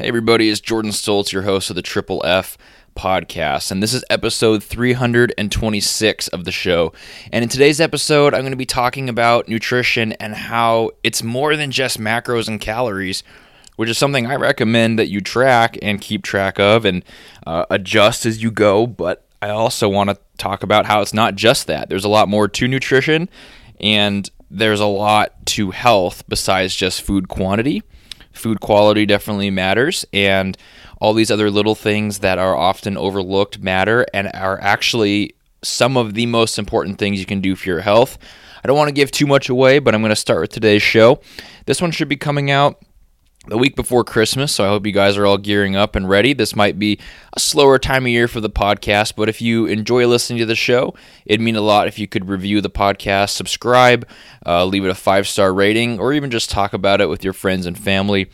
Hey, everybody, it's Jordan Stoltz, your host of the Triple F podcast, and this is episode 326 of the show. And in today's episode, I'm going to be talking about nutrition and how it's more than just macros and calories, which is something I recommend that you track and keep track of and uh, adjust as you go. But I also want to talk about how it's not just that, there's a lot more to nutrition, and there's a lot to health besides just food quantity food quality definitely matters and all these other little things that are often overlooked matter and are actually some of the most important things you can do for your health. I don't want to give too much away, but I'm going to start with today's show. This one should be coming out the week before Christmas, so I hope you guys are all gearing up and ready. This might be a slower time of year for the podcast, but if you enjoy listening to the show, it'd mean a lot if you could review the podcast, subscribe, uh, leave it a five star rating, or even just talk about it with your friends and family.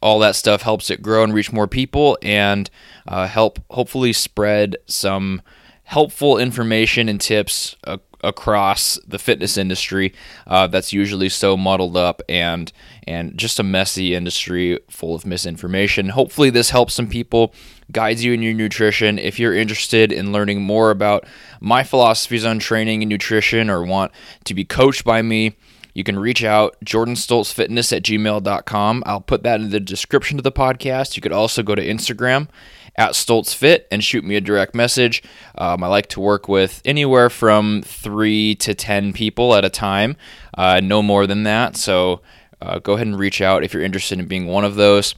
All that stuff helps it grow and reach more people and uh, help hopefully spread some helpful information and tips uh, across the fitness industry uh, that's usually so muddled up and and just a messy industry full of misinformation. Hopefully, this helps some people, guides you in your nutrition. If you're interested in learning more about my philosophies on training and nutrition or want to be coached by me, you can reach out jordanstoltzfitness at gmail.com. I'll put that in the description of the podcast. You could also go to Instagram at StoltzFit and shoot me a direct message. Um, I like to work with anywhere from three to 10 people at a time, uh, no more than that. So uh, go ahead and reach out if you're interested in being one of those.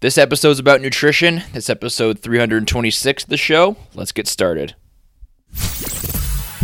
This episode is about nutrition. It's episode 326 of the show. Let's get started.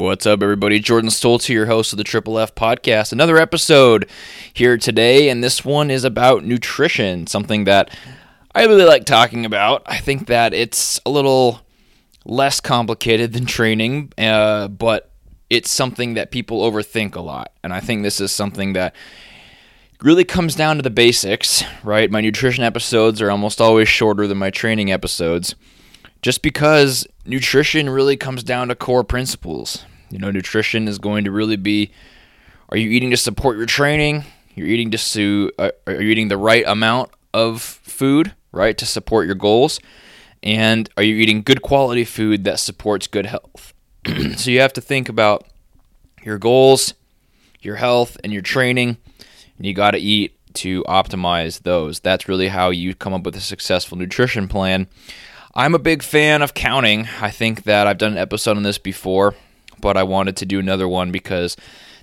What's up, everybody? Jordan Stoltz here, your host of the Triple F podcast. Another episode here today, and this one is about nutrition, something that I really like talking about. I think that it's a little less complicated than training, uh, but it's something that people overthink a lot. And I think this is something that really comes down to the basics, right? My nutrition episodes are almost always shorter than my training episodes just because nutrition really comes down to core principles. You know, nutrition is going to really be are you eating to support your training? You're eating to uh, are you eating the right amount of food, right, to support your goals? And are you eating good quality food that supports good health? so you have to think about your goals, your health, and your training, and you got to eat to optimize those. That's really how you come up with a successful nutrition plan. I'm a big fan of counting. I think that I've done an episode on this before, but I wanted to do another one because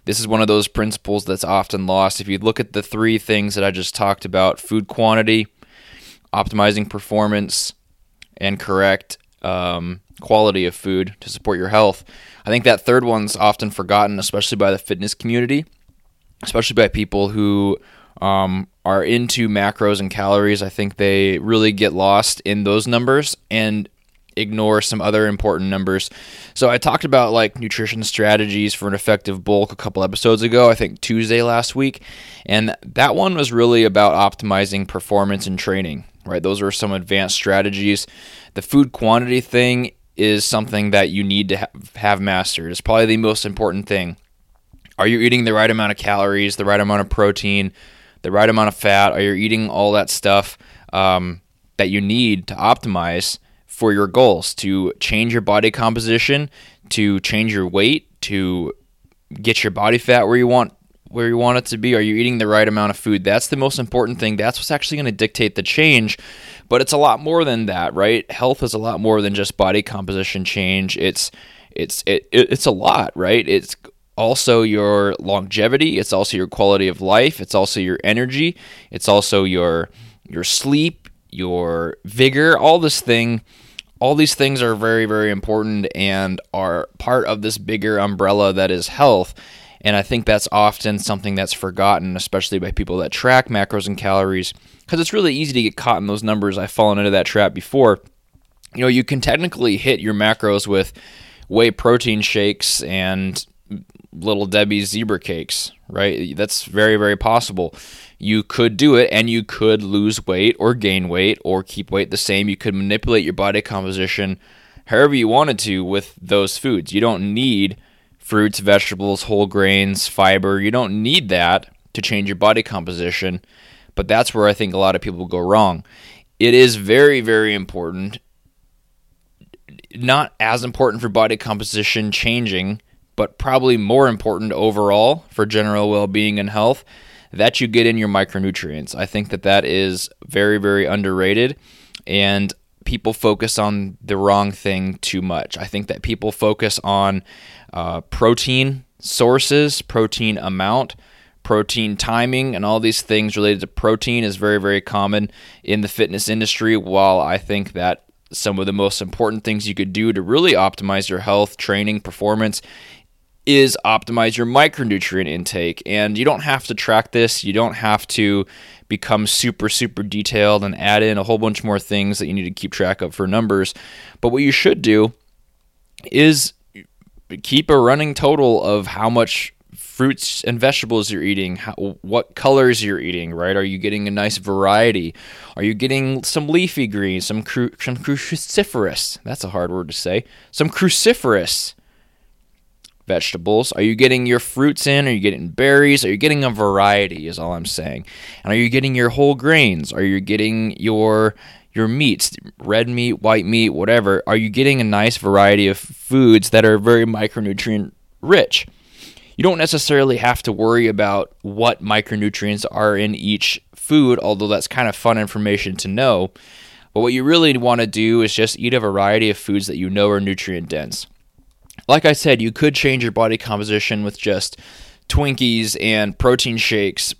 this is one of those principles that's often lost. If you look at the three things that I just talked about food quantity, optimizing performance, and correct um, quality of food to support your health, I think that third one's often forgotten, especially by the fitness community, especially by people who um, are into macros and calories, I think they really get lost in those numbers and ignore some other important numbers. So I talked about like nutrition strategies for an effective bulk a couple episodes ago, I think Tuesday last week, and that one was really about optimizing performance and training, right? Those are some advanced strategies. The food quantity thing is something that you need to have mastered. It's probably the most important thing. Are you eating the right amount of calories, the right amount of protein, the right amount of fat? Are you eating all that stuff um, that you need to optimize for your goals to change your body composition, to change your weight, to get your body fat where you want where you want it to be? Are you eating the right amount of food? That's the most important thing. That's what's actually going to dictate the change. But it's a lot more than that, right? Health is a lot more than just body composition change. It's it's it, it's a lot, right? It's also your longevity, it's also your quality of life, it's also your energy, it's also your your sleep, your vigor, all this thing all these things are very very important and are part of this bigger umbrella that is health. And I think that's often something that's forgotten, especially by people that track macros and calories, because it's really easy to get caught in those numbers. I've fallen into that trap before. You know, you can technically hit your macros with whey protein shakes and little Debbie's zebra cakes, right? That's very, very possible. You could do it and you could lose weight or gain weight or keep weight the same. You could manipulate your body composition however you wanted to with those foods. You don't need fruits, vegetables, whole grains, fiber. You don't need that to change your body composition. But that's where I think a lot of people go wrong. It is very, very important. Not as important for body composition changing, but probably more important overall for general well being and health that you get in your micronutrients. I think that that is very, very underrated. And people focus on the wrong thing too much. I think that people focus on uh, protein sources, protein amount, protein timing, and all these things related to protein is very, very common in the fitness industry. While I think that some of the most important things you could do to really optimize your health, training, performance is optimize your micronutrient intake. And you don't have to track this, you don't have to become super, super detailed and add in a whole bunch more things that you need to keep track of for numbers. But what you should do is keep a running total of how much fruits and vegetables you're eating, how, what colors you're eating, right? Are you getting a nice variety? Are you getting some leafy greens, some, cru- some cruciferous, that's a hard word to say, some cruciferous vegetables? Are you getting your fruits in? Are you getting berries? Are you getting a variety? Is all I'm saying. And are you getting your whole grains? Are you getting your your meats, red meat, white meat, whatever? Are you getting a nice variety of foods that are very micronutrient rich? You don't necessarily have to worry about what micronutrients are in each food, although that's kind of fun information to know. But what you really want to do is just eat a variety of foods that you know are nutrient dense like I said, you could change your body composition with just Twinkies and protein shakes,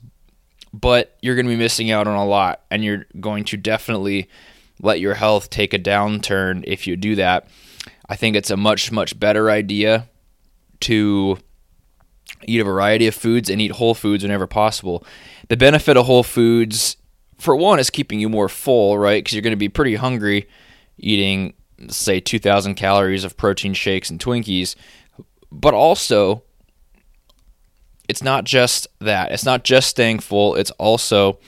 but you're going to be missing out on a lot, and you're going to definitely let your health take a downturn if you do that. I think it's a much, much better idea to eat a variety of foods and eat whole foods whenever possible. The benefit of whole foods, for one, is keeping you more full, right? Because you're going to be pretty hungry eating say 2,000 calories of protein shakes and Twinkies, but also it's not just that. It's not just staying full. It's also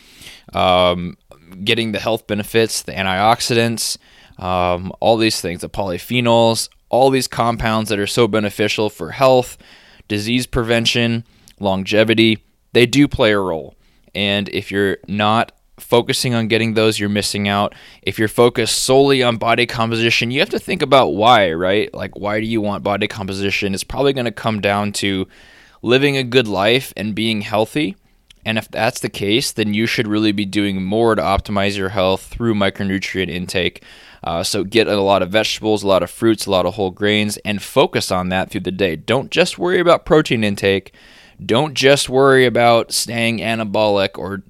um, getting the health benefits, the antioxidants, um, all these things, the polyphenols, all these compounds that are so beneficial for health, disease prevention, longevity. They do play a role. And if you're not focusing on getting those, you're missing out. If you're focused solely on body composition, you have to think about why, right? Like, why do you want body composition? It's probably going to come down to living a good life and being healthy. And if that's the case, then you should really be doing more to optimize your health through micronutrient intake. Uh, so get a lot of vegetables, a lot of fruits, a lot of whole grains, and focus on that through the day. Don't just worry about protein intake. Don't just worry about staying anabolic or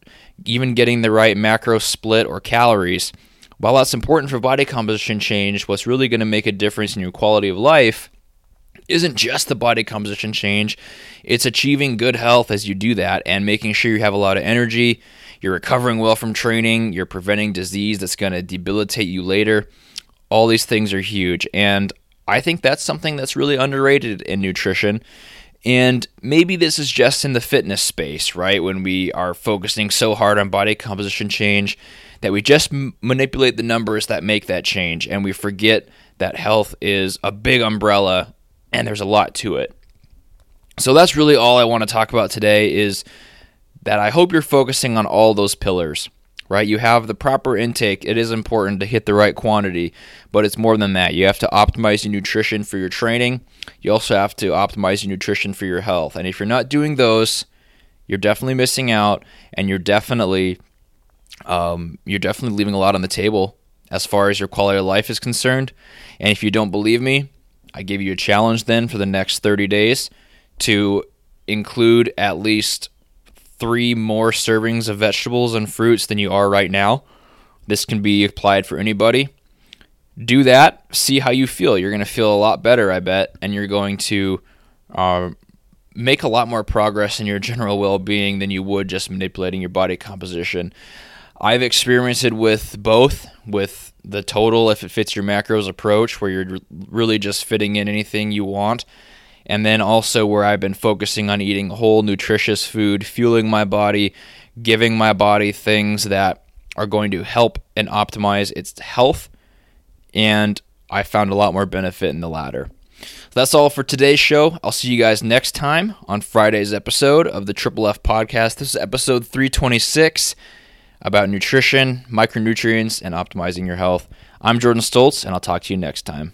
even getting the right macro split or calories. While that's important for body composition change, what's really going to make a difference in your quality of life isn't just the body composition change, it's achieving good health as you do that and making sure you have a lot of energy, you're recovering well from training, you're preventing disease that's going to debilitate you later. All these things are huge. And I think that's something that's really underrated in nutrition. And maybe this is just in the fitness space, right? When we are focusing so hard on body composition change that we just m- manipulate the numbers that make that change and we forget that health is a big umbrella and there's a lot to it. So that's really all I want to talk about today is that I hope you're focusing on all those pillars right? You have the proper intake. It is important to hit the right quantity, but it's more than that. You have to optimize your nutrition for your training. You also have to optimize your nutrition for your health. And if you're not doing those, you're definitely missing out, and you're definitely um, you're definitely leaving a lot on the table as far as your quality of life is concerned. And if you don't believe me, I give you a challenge then for the next 30 days to include at least three more servings of vegetables and fruits than you are right now. This can be applied for anybody. Do that. See how you feel. You're going to feel a lot better, I bet, and you're going to uh, make a lot more progress in your general well being than you would just manipulating your body composition. I've experienced it with both, with the total, if it fits your macros approach, where you're really just fitting in anything you want. And then also where I've been focusing on eating whole, nutritious food, fueling my body, giving my body things that are going to help and optimize its health. And I found a lot more benefit in the latter. That's all for today's show. I'll see you guys next time on Friday's episode of the Triple F Podcast. This is episode 326 about nutrition, micronutrients, and optimizing your health. I'm Jordan Stoltz, and I'll talk to you next time.